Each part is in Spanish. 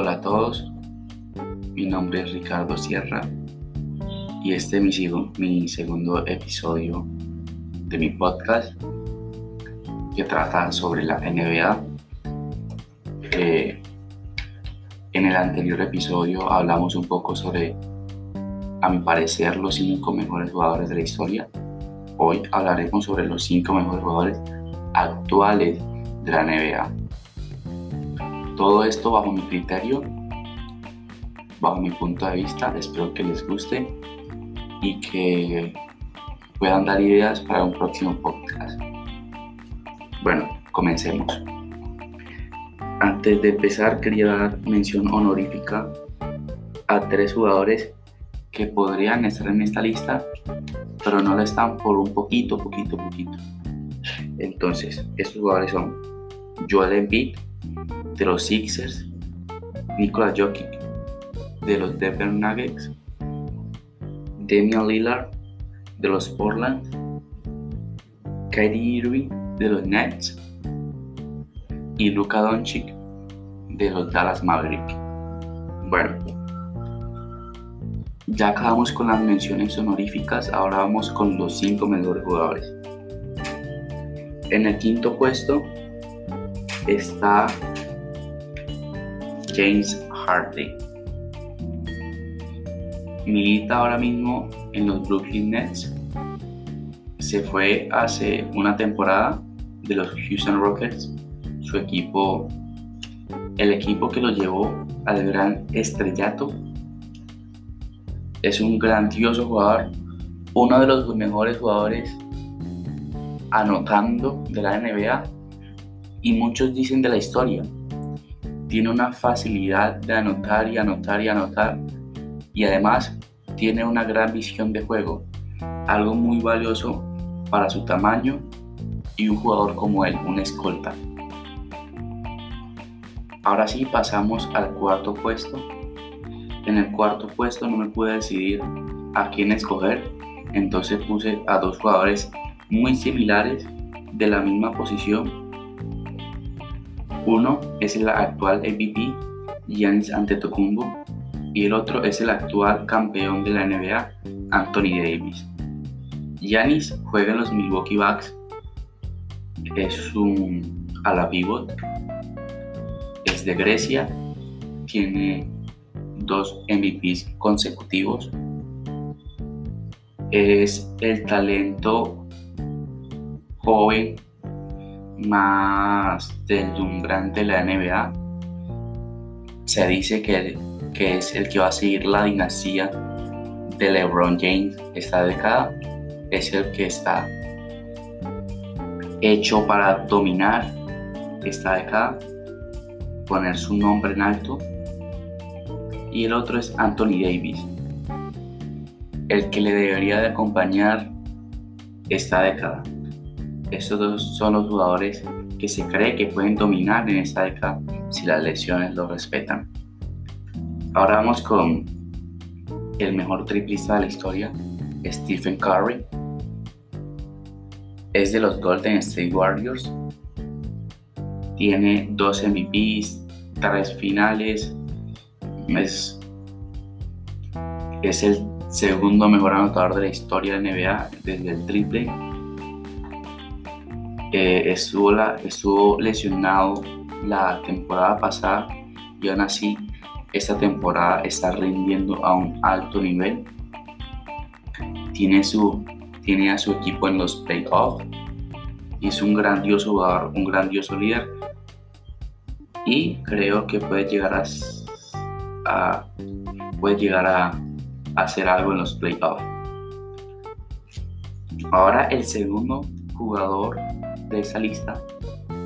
Hola a todos, mi nombre es Ricardo Sierra y este es mi, mi segundo episodio de mi podcast que trata sobre la NBA. en el anterior episodio hablamos un poco sobre, a mi parecer, los cinco mejores jugadores de la historia. Hoy hablaremos sobre los cinco mejores jugadores actuales de la NBA. Todo esto bajo mi criterio, bajo mi punto de vista. Espero que les guste y que puedan dar ideas para un próximo podcast. Bueno, comencemos. Antes de empezar, quería dar mención honorífica a tres jugadores que podrían estar en esta lista, pero no lo están por un poquito, poquito, poquito. Entonces, estos jugadores son Joel Embiid, de los Sixers, Nikola Jokic de los Denver Nuggets, Damian Lillard de los Portland, Kyrie Irving de los Nets y Luka Doncic de los Dallas Mavericks. Bueno, ya acabamos con las menciones honoríficas, ahora vamos con los 5 mejores jugadores. En el quinto puesto está James Harden. Milita ahora mismo en los Brooklyn Nets. Se fue hace una temporada de los Houston Rockets. Su equipo, el equipo que lo llevó al gran estrellato. Es un grandioso jugador, uno de los mejores jugadores anotando de la NBA y muchos dicen de la historia tiene una facilidad de anotar y anotar y anotar y además tiene una gran visión de juego, algo muy valioso para su tamaño y un jugador como él, un escolta. Ahora sí pasamos al cuarto puesto. En el cuarto puesto no me pude decidir a quién escoger, entonces puse a dos jugadores muy similares de la misma posición uno es el actual MVP Giannis Antetokounmpo y el otro es el actual campeón de la NBA Anthony Davis. Giannis juega en los Milwaukee Bucks, es un ala pivot, es de Grecia, tiene dos MVPs consecutivos, es el talento joven más deslumbrante de la NBA. Se dice que, que es el que va a seguir la dinastía de LeBron James esta década. Es el que está hecho para dominar esta década, poner su nombre en alto. Y el otro es Anthony Davis, el que le debería de acompañar esta década. Estos dos son los jugadores que se cree que pueden dominar en esta década si las lesiones lo respetan. Ahora vamos con el mejor triplista de la historia, Stephen Curry. Es de los Golden State Warriors. Tiene dos MVPs, tres finales. Es, es el segundo mejor anotador de la historia de NBA desde el triple estuvo, estuvo lesionado la temporada pasada y aún así esta temporada está rindiendo a un alto nivel. Tiene, su, tiene a su equipo en los playoffs es un grandioso jugador, un grandioso líder y creo que puede llegar a, puede llegar a, a hacer algo en los playoffs. Ahora el segundo jugador de esa lista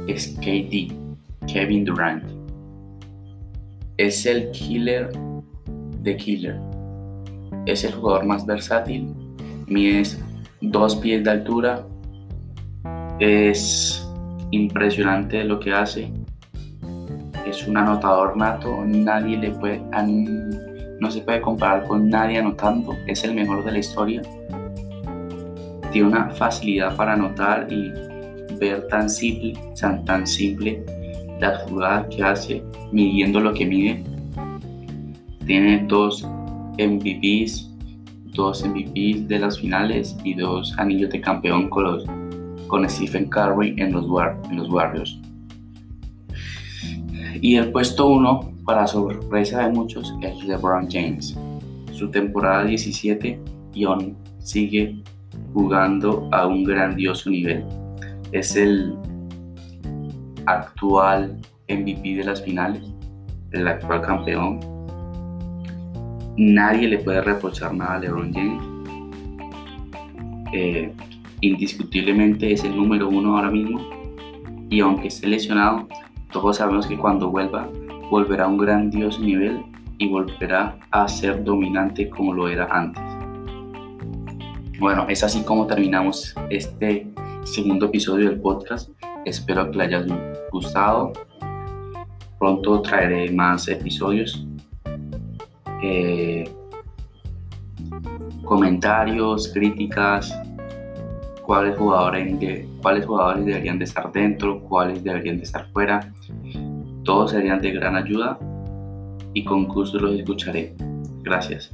es KD, Kevin Durant. Es el killer de killer. Es el jugador más versátil. Mide dos pies de altura. Es impresionante lo que hace. Es un anotador nato. Nadie le puede, no se puede comparar con nadie anotando. Es el mejor de la historia. Tiene una facilidad para anotar y ver tan simple, tan, tan simple la jugada que hace, midiendo lo que mide, Tiene dos MVPs, dos MVPs de las finales y dos anillos de campeón con, los, con Stephen Curry en los, en los Warriors. Y el puesto 1, para sorpresa de muchos, es LeBron James. Su temporada 17 y aún sigue jugando a un grandioso nivel. Es el actual MVP de las finales, el actual campeón. Nadie le puede reprochar nada a LeBron James. Eh, indiscutiblemente es el número uno ahora mismo. Y aunque esté lesionado, todos sabemos que cuando vuelva, volverá a un grandioso nivel y volverá a ser dominante como lo era antes. Bueno, es así como terminamos este segundo episodio del podcast. Espero que le haya gustado. Pronto traeré más episodios. Eh, comentarios, críticas, cuáles jugadores, cuáles jugadores deberían de estar dentro, cuáles deberían de estar fuera. Todos serían de gran ayuda y con gusto los escucharé. Gracias.